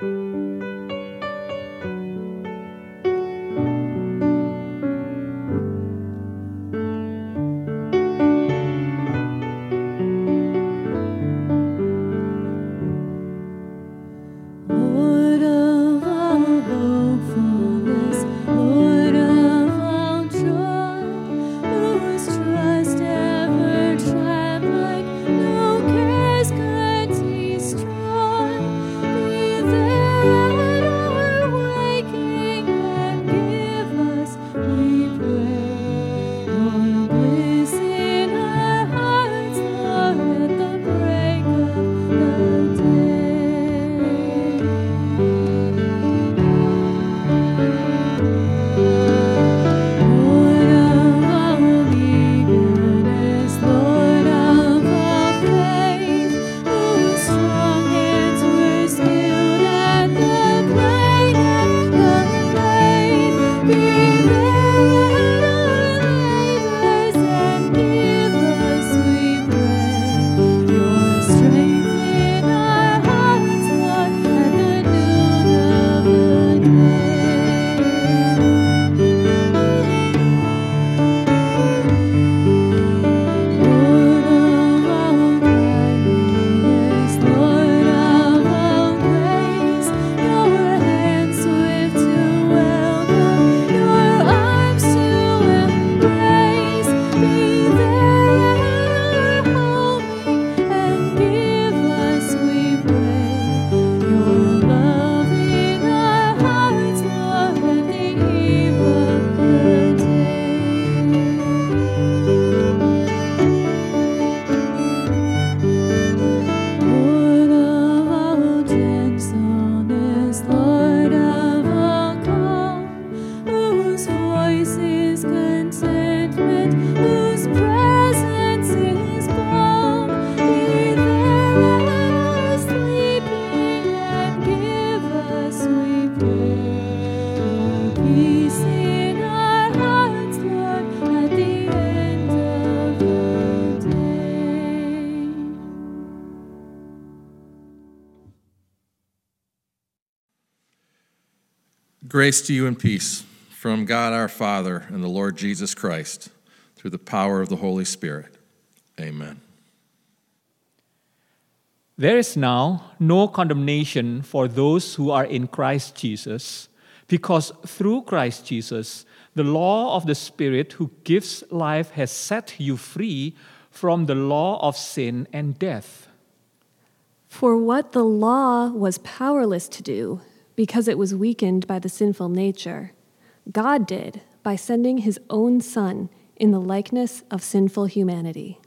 Lord Grace to you and peace from God our Father and the Lord Jesus Christ through the power of the Holy Spirit. Amen. There is now no condemnation for those who are in Christ Jesus, because through Christ Jesus, the law of the Spirit who gives life has set you free from the law of sin and death. For what the law was powerless to do, because it was weakened by the sinful nature, God did by sending his own Son in the likeness of sinful humanity.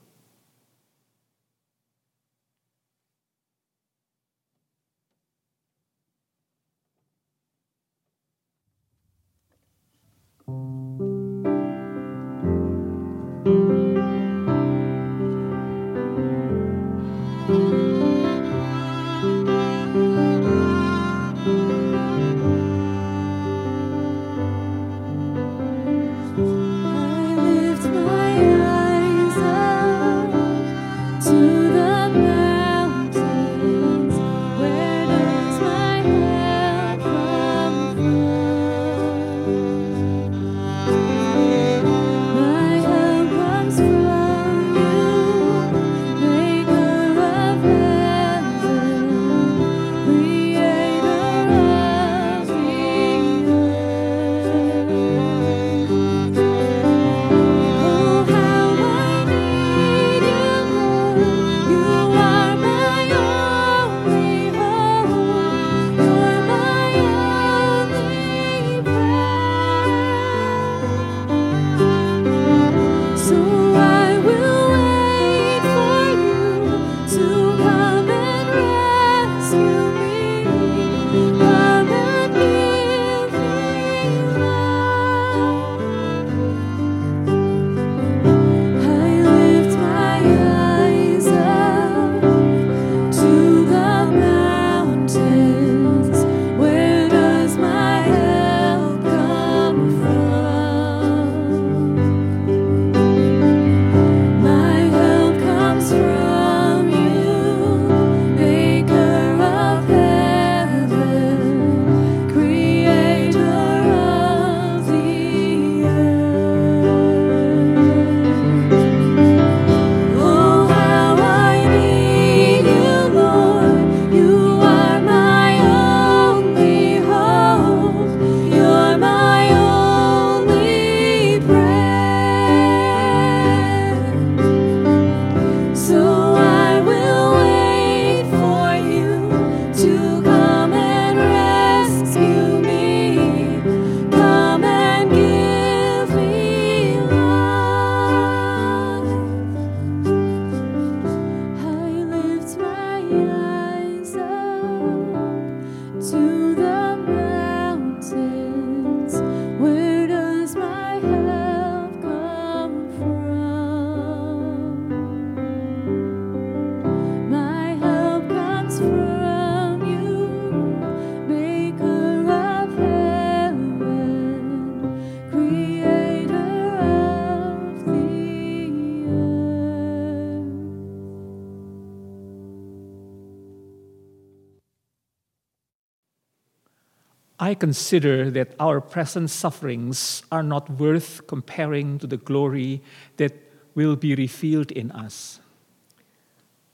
I consider that our present sufferings are not worth comparing to the glory that will be revealed in us.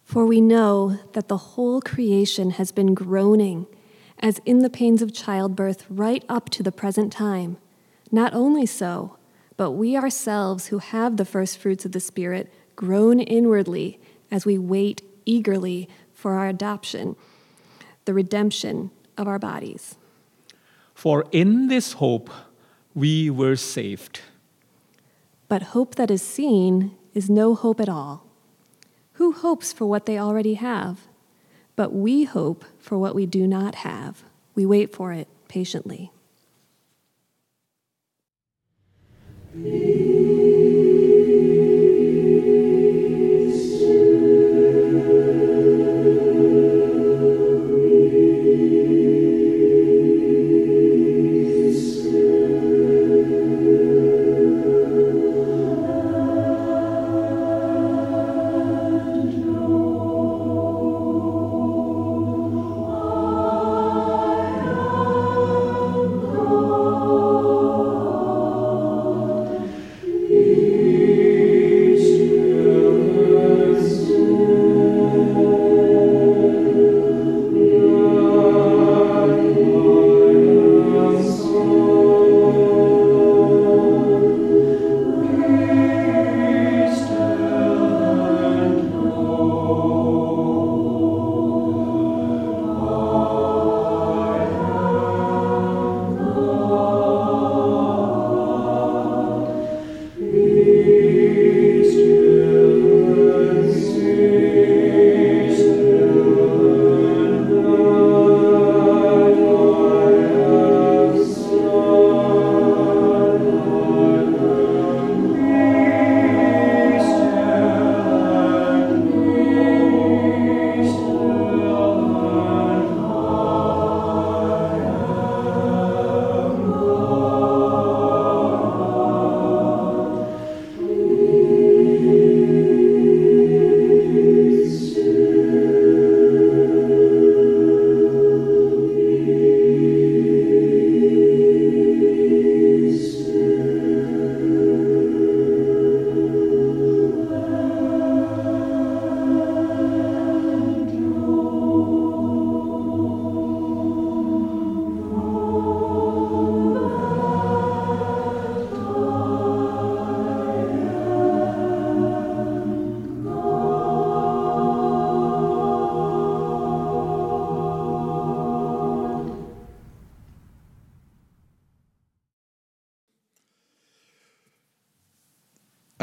For we know that the whole creation has been groaning, as in the pains of childbirth, right up to the present time. Not only so, but we ourselves who have the first fruits of the Spirit groan inwardly as we wait eagerly for our adoption, the redemption of our bodies. For in this hope we were saved. But hope that is seen is no hope at all. Who hopes for what they already have? But we hope for what we do not have. We wait for it patiently.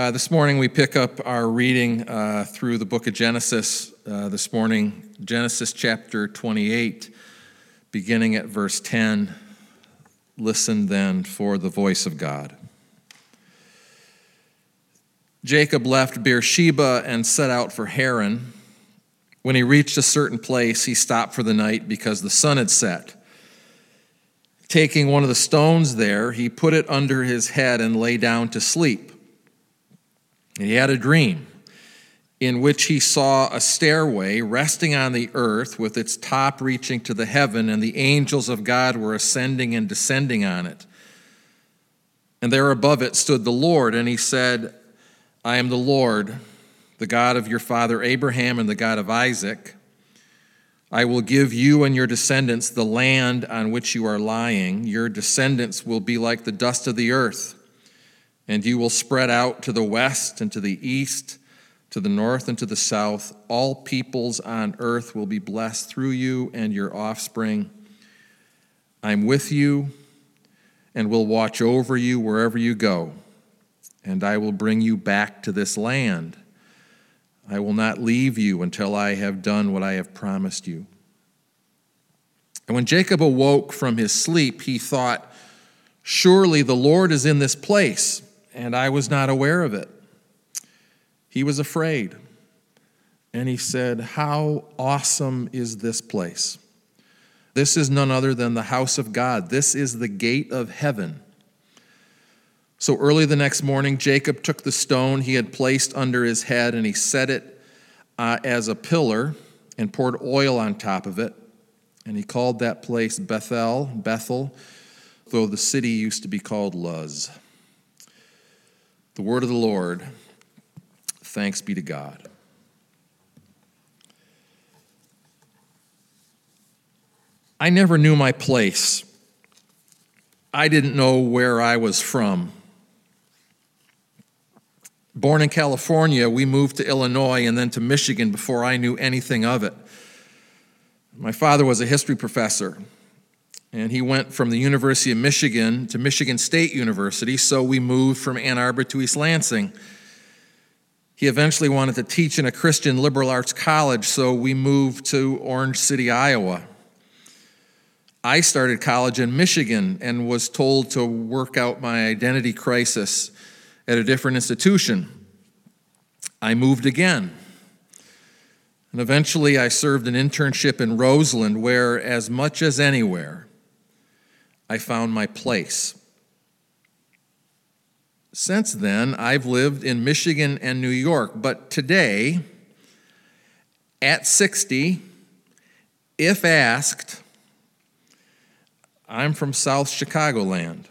Uh, this morning, we pick up our reading uh, through the book of Genesis. Uh, this morning, Genesis chapter 28, beginning at verse 10. Listen then for the voice of God. Jacob left Beersheba and set out for Haran. When he reached a certain place, he stopped for the night because the sun had set. Taking one of the stones there, he put it under his head and lay down to sleep. And he had a dream in which he saw a stairway resting on the earth with its top reaching to the heaven, and the angels of God were ascending and descending on it. And there above it stood the Lord, and he said, I am the Lord, the God of your father Abraham and the God of Isaac. I will give you and your descendants the land on which you are lying. Your descendants will be like the dust of the earth and you will spread out to the west and to the east, to the north and to the south. All peoples on earth will be blessed through you and your offspring. I'm with you and will watch over you wherever you go, and I will bring you back to this land. I will not leave you until I have done what I have promised you. And when Jacob awoke from his sleep, he thought, Surely the Lord is in this place and I was not aware of it. He was afraid. And he said, How awesome is this place! This is none other than the house of God. This is the gate of heaven. So early the next morning, Jacob took the stone he had placed under his head and he set it uh, as a pillar and poured oil on top of it. And he called that place Bethel, Bethel, though the city used to be called Luz. The word of the Lord. Thanks be to God. I never knew my place. I didn't know where I was from. Born in California, we moved to Illinois and then to Michigan before I knew anything of it. My father was a history professor, and he went from the University of Michigan to Michigan State University, so we moved from Ann Arbor to East Lansing. He eventually wanted to teach in a Christian liberal arts college, so we moved to Orange City, Iowa. I started college in Michigan and was told to work out my identity crisis at a different institution. I moved again. And eventually I served an internship in Roseland, where, as much as anywhere, I found my place. Since then, I've lived in Michigan and New York, but today, at 60, if asked, I'm from South Chicagoland.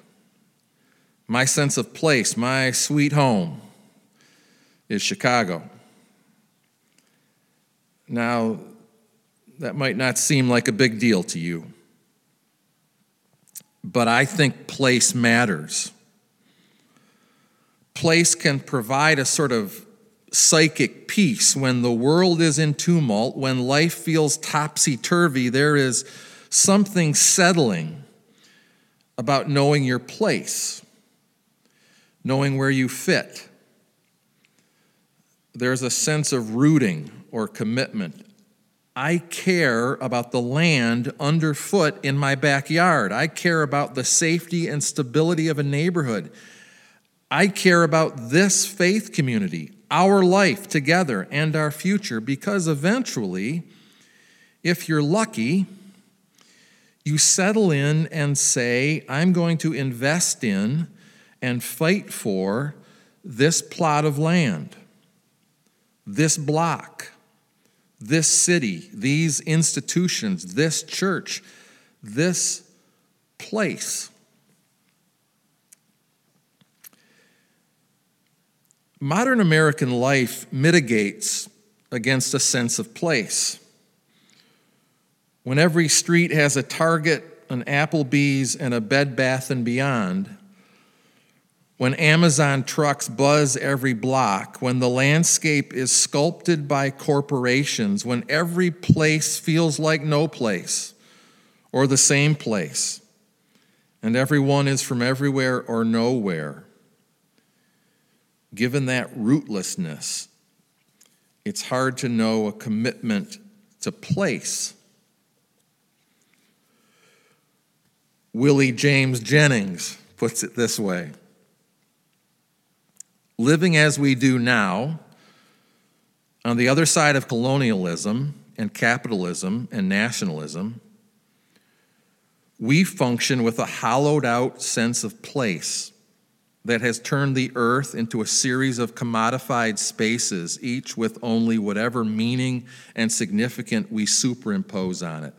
My sense of place, my sweet home, is Chicago. Now, that might not seem like a big deal to you, but I think place matters. Place can provide a sort of psychic peace when the world is in tumult, when life feels topsy turvy. There is something settling about knowing your place, knowing where you fit. There's a sense of rooting or commitment. I care about the land underfoot in my backyard. I care about the safety and stability of a neighborhood. I care about this faith community, our life together, and our future because eventually, if you're lucky, you settle in and say, I'm going to invest in and fight for this plot of land, this block, this city, these institutions, this church, this place. Modern American life mitigates against a sense of place. When every street has a Target, an Applebee's, and a Bed Bath and Beyond, when Amazon trucks buzz every block, when the landscape is sculpted by corporations, when every place feels like no place or the same place, and everyone is from everywhere or nowhere, given that rootlessness, it's hard to know a commitment to place. Willie James Jennings puts it this way Living as we do now, on the other side of colonialism and capitalism and nationalism, we function with a hollowed out sense of place that has turned the earth into a series of commodified spaces, each with only whatever meaning and significance we superimpose on it.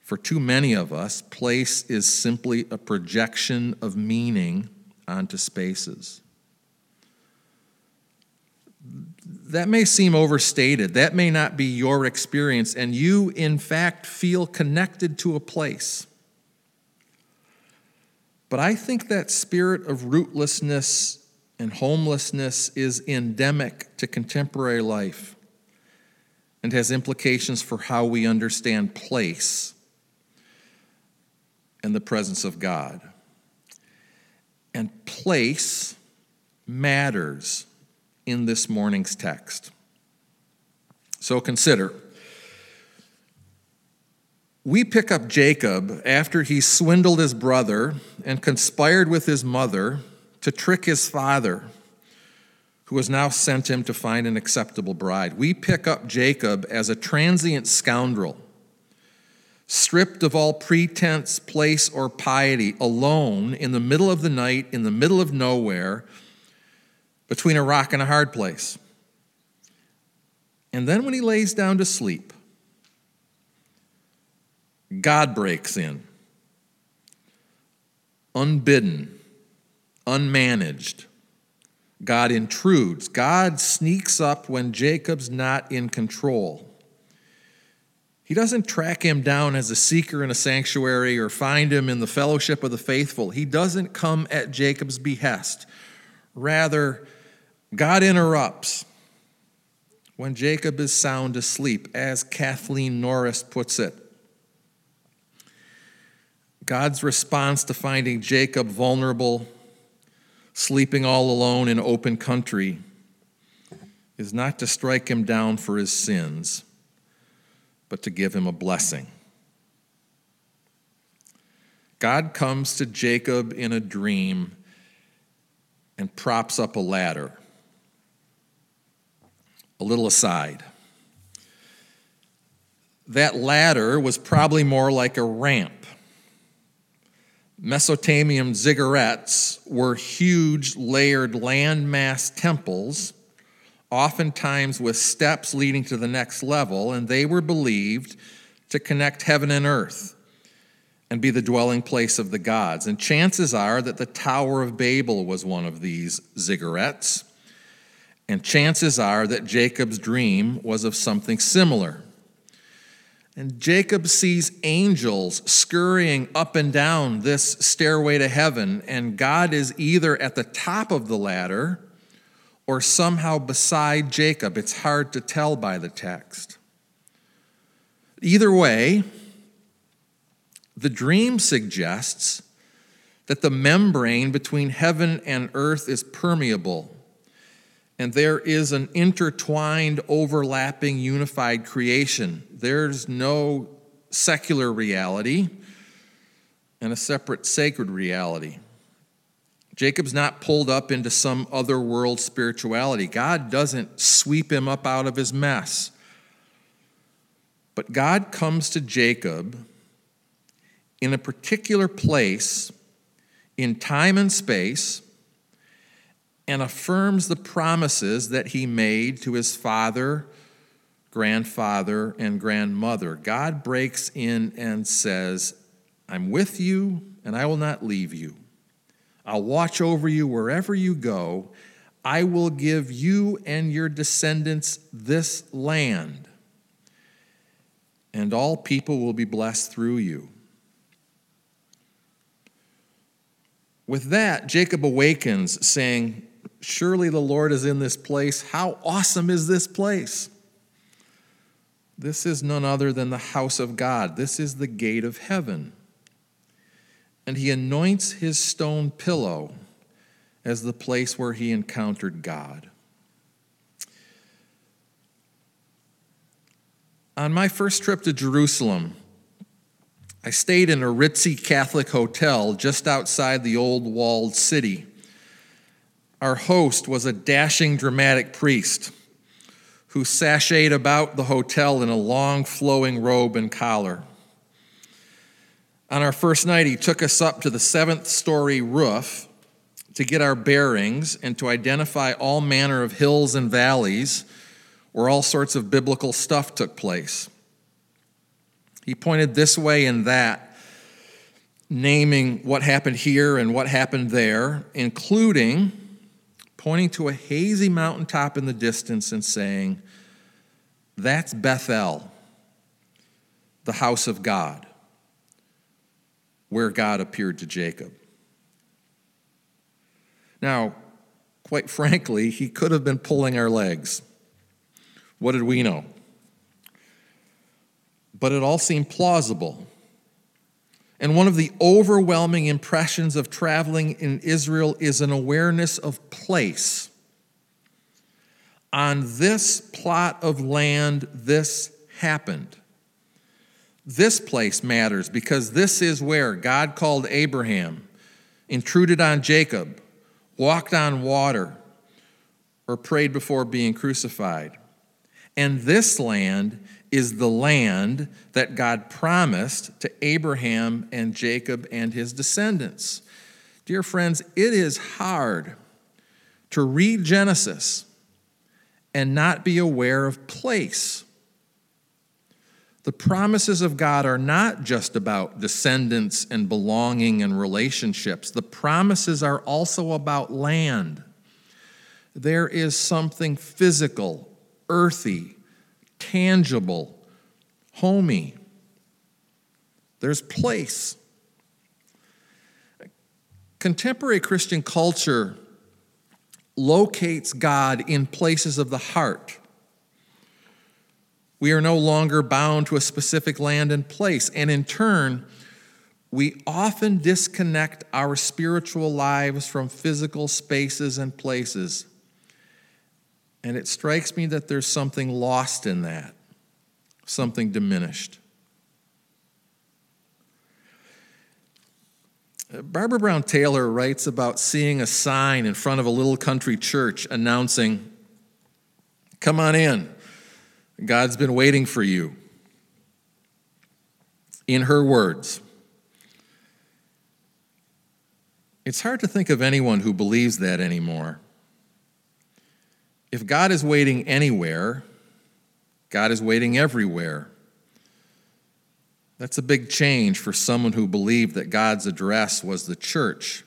For too many of us, place is simply a projection of meaning onto spaces. That may seem overstated. That may not be your experience, and you, in fact, feel connected to a place. But I think that spirit of rootlessness and homelessness is endemic to contemporary life and has implications for how we understand place and the presence of God. And place matters in this morning's text. So consider. We pick up Jacob after he swindled his brother and conspired with his mother to trick his father, who has now sent him to find an acceptable bride. We pick up Jacob as a transient scoundrel stripped of all pretense, place, or piety, alone in the middle of the night, in the middle of nowhere, between a rock and a hard place. And then when he lays down to sleep, God breaks in. Unbidden, unmanaged. God intrudes. God sneaks up when Jacob's not in control. He doesn't track him down as a seeker in a sanctuary or find him in the fellowship of the faithful. He doesn't come at Jacob's behest. Rather, God interrupts when Jacob is sound asleep, as Kathleen Norris puts it. God's response to finding Jacob vulnerable, sleeping all alone in open country, is not to strike him down for his sins but to give him a blessing. God comes to Jacob in a dream and props up a ladder. A little aside. That ladder was probably more like a ramp. Mesopotamian ziggurats were huge layered landmass temples oftentimes with steps leading to the next level, and they were believed to connect heaven and earth and be the dwelling place of the gods. And chances are that the Tower of Babel was one of these ziggurats, and chances are that Jacob's dream was of something similar. And Jacob sees angels scurrying up and down this stairway to heaven, and God is either at the top of the ladder or somehow beside Jacob. It's hard to tell by the text. Either way, the dream suggests that the membrane between heaven and earth is permeable, and there is an intertwined, overlapping, unified creation. There's no secular reality and a separate sacred reality. Jacob's not pulled up into some other world spirituality. God doesn't sweep him up out of his mess. But God comes to Jacob in a particular place in time and space and affirms the promises that he made to his father, grandfather, and grandmother. God breaks in and says, I'm with you and I will not leave you. I'll watch over you wherever you go. I will give you and your descendants this land, and all people will be blessed through you. With that, Jacob awakens, saying, Surely the Lord is in this place. How awesome is this place! This is none other than the house of God. This is the gate of heaven and he anoints his stone pillow as the place where he encountered God. On my first trip to Jerusalem, I stayed in a ritzy Catholic hotel just outside the old walled city. Our host was a dashing, dramatic priest who sashayed about the hotel in a long, flowing robe and collar. On our first night, he took us up to the seventh story roof to get our bearings and to identify all manner of hills and valleys where all sorts of biblical stuff took place. He pointed this way and that, naming what happened here and what happened there, including pointing to a hazy mountaintop in the distance and saying, That's Bethel, the house of God where God appeared to Jacob. Now, quite frankly, he could have been pulling our legs. What did we know? But it all seemed plausible. And one of the overwhelming impressions of traveling in Israel is an awareness of place. On this plot of land, this happened. This place matters because this is where God called Abraham, intruded on Jacob, walked on water, or prayed before being crucified. And this land is the land that God promised to Abraham and Jacob and his descendants. Dear friends, it is hard to read Genesis and not be aware of place. The promises of God are not just about descendants and belonging and relationships. The promises are also about land. There is something physical, earthy, tangible, homey. There's place. Contemporary Christian culture locates God in places of the heart. We are no longer bound to a specific land and place, and in turn, we often disconnect our spiritual lives from physical spaces and places. And it strikes me that there's something lost in that, something diminished. Uh, Barbara Brown Taylor writes about seeing a sign in front of a little country church announcing, Come on in, God's been waiting for you. In her words, it's hard to think of anyone who believes that anymore. If God is waiting anywhere, God is waiting everywhere. That's a big change for someone who believed that God's address was the church.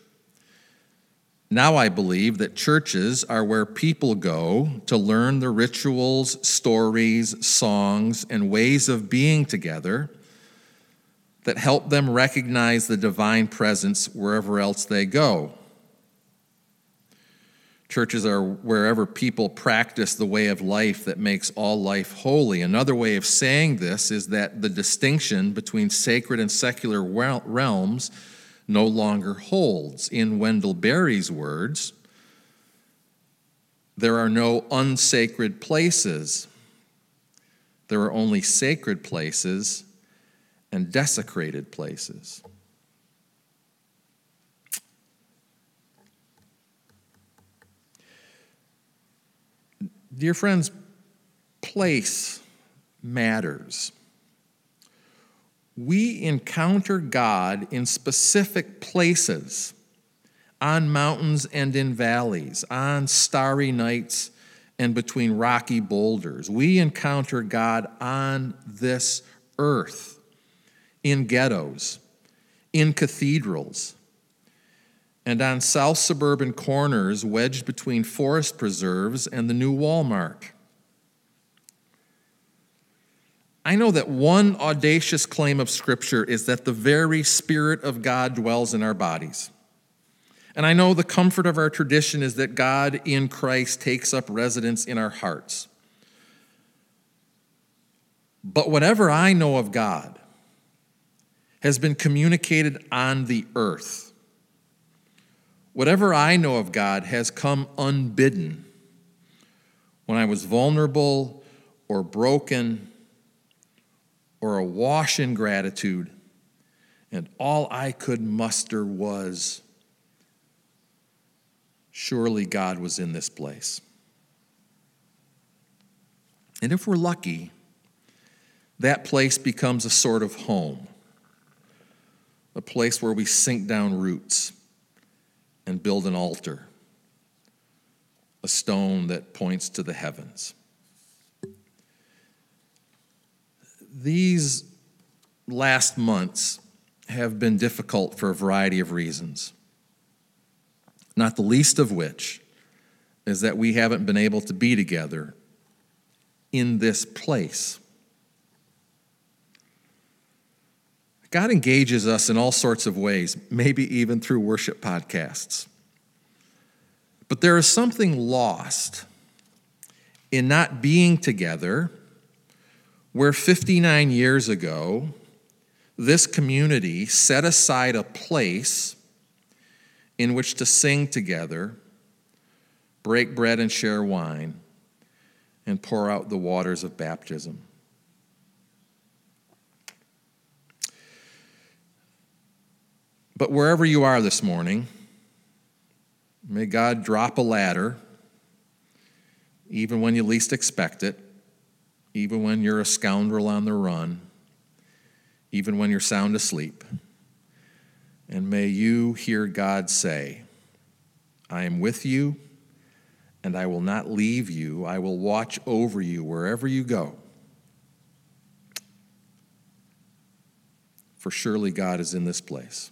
Now I believe that churches are where people go to learn the rituals, stories, songs, and ways of being together that help them recognize the divine presence wherever else they go. Churches are wherever people practice the way of life that makes all life holy. Another way of saying this is that the distinction between sacred and secular realms no longer holds. In Wendell Berry's words, there are no unsacred places, there are only sacred places and desecrated places. Dear friends, place matters. We encounter God in specific places, on mountains and in valleys, on starry nights and between rocky boulders. We encounter God on this earth, in ghettos, in cathedrals, and on south suburban corners wedged between forest preserves and the new Walmart. I know that one audacious claim of Scripture is that the very Spirit of God dwells in our bodies. And I know the comfort of our tradition is that God in Christ takes up residence in our hearts. But whatever I know of God has been communicated on the earth Whatever I know of God has come unbidden when I was vulnerable or broken or awash in gratitude, and all I could muster was, surely God was in this place. And if we're lucky, that place becomes a sort of home, a place where we sink down roots and build an altar, a stone that points to the heavens. These last months have been difficult for a variety of reasons, not the least of which is that we haven't been able to be together in this place. God engages us in all sorts of ways, maybe even through worship podcasts. But there is something lost in not being together where 59 years ago, this community set aside a place in which to sing together, break bread and share wine, and pour out the waters of baptism. But wherever you are this morning, may God drop a ladder, even when you least expect it, even when you're a scoundrel on the run, even when you're sound asleep. And may you hear God say, I am with you, and I will not leave you. I will watch over you wherever you go. for surely God is in this place.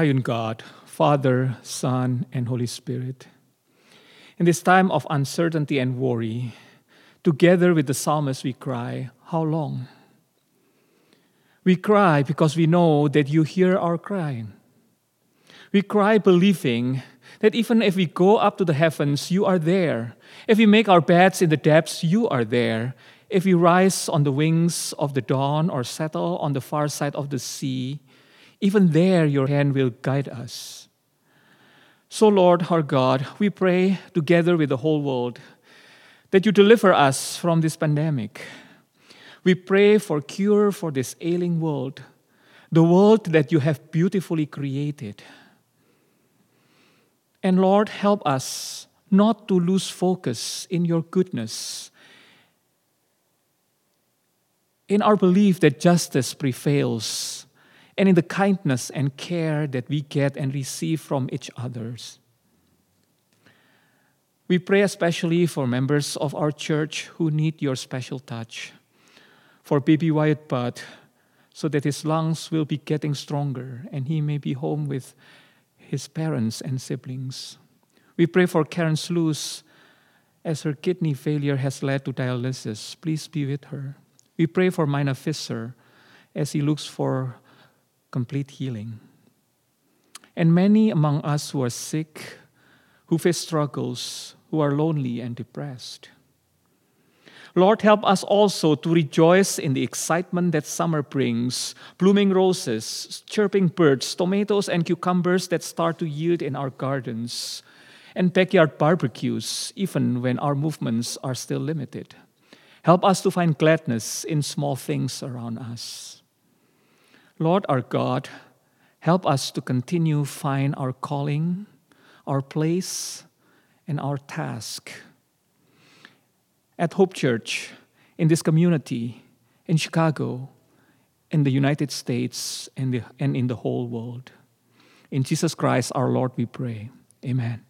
Triune God, Father, Son, and Holy Spirit. In this time of uncertainty and worry, together with the psalmist, we cry, How long? We cry because we know that you hear our crying. We cry believing that even if we go up to the heavens, you are there. If we make our beds in the depths, you are there. If we rise on the wings of the dawn or settle on the far side of the sea, even there your hand will guide us. So, Lord our God, we pray together with the whole world that you deliver us from this pandemic. We pray for cure for this ailing world, the world that you have beautifully created. And Lord, help us not to lose focus in your goodness, in our belief that justice prevails, and in the kindness and care that we get and receive from each others. We pray especially for members of our church who need your special touch. For baby Wyatt Budd, so that his lungs will be getting stronger and he may be home with his parents and siblings. We pray for Karen Sluice as her kidney failure has led to dialysis. Please be with her. We pray for Mina Fisser as he looks for complete healing. And many among us who are sick, who face struggles, who are lonely and depressed. Lord, help us also to rejoice in the excitement that summer brings blooming roses, chirping birds, tomatoes, and cucumbers that start to yield in our gardens, and backyard barbecues, even when our movements are still limited. Help us to find gladness in small things around us. Lord our God, help us to continue find our calling, our place, and our task. At Hope Church, in this community, in Chicago, in the United States, and, the, and in the whole world. In Jesus Christ our Lord, we pray. Amen.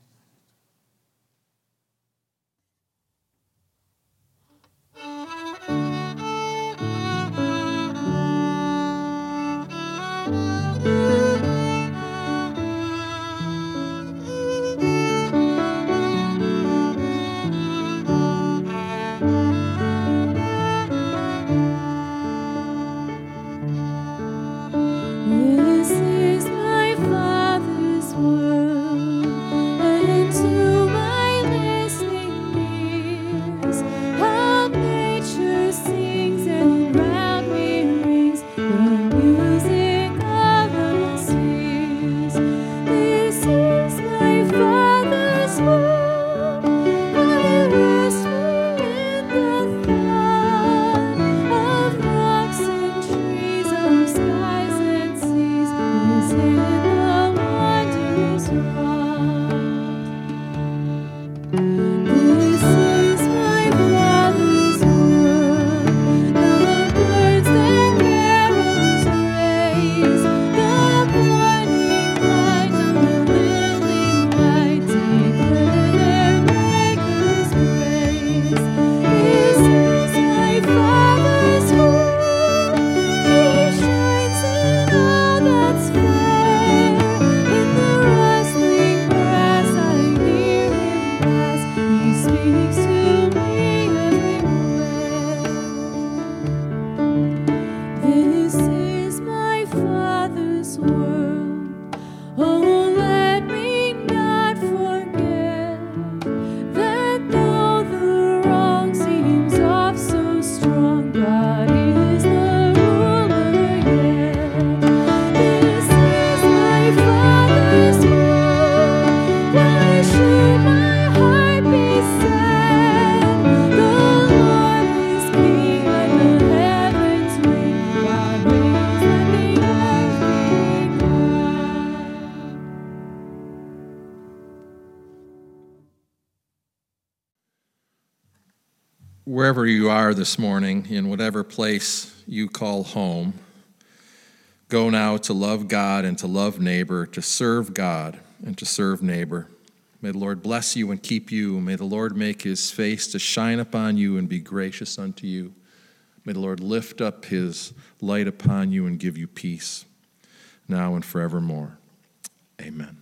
this morning in whatever place you call home. Go now to love God and to love neighbor, to serve God and to serve neighbor. May the Lord bless you and keep you. May the Lord make his face to shine upon you and be gracious unto you. May the Lord lift up his light upon you and give you peace now and forevermore. Amen.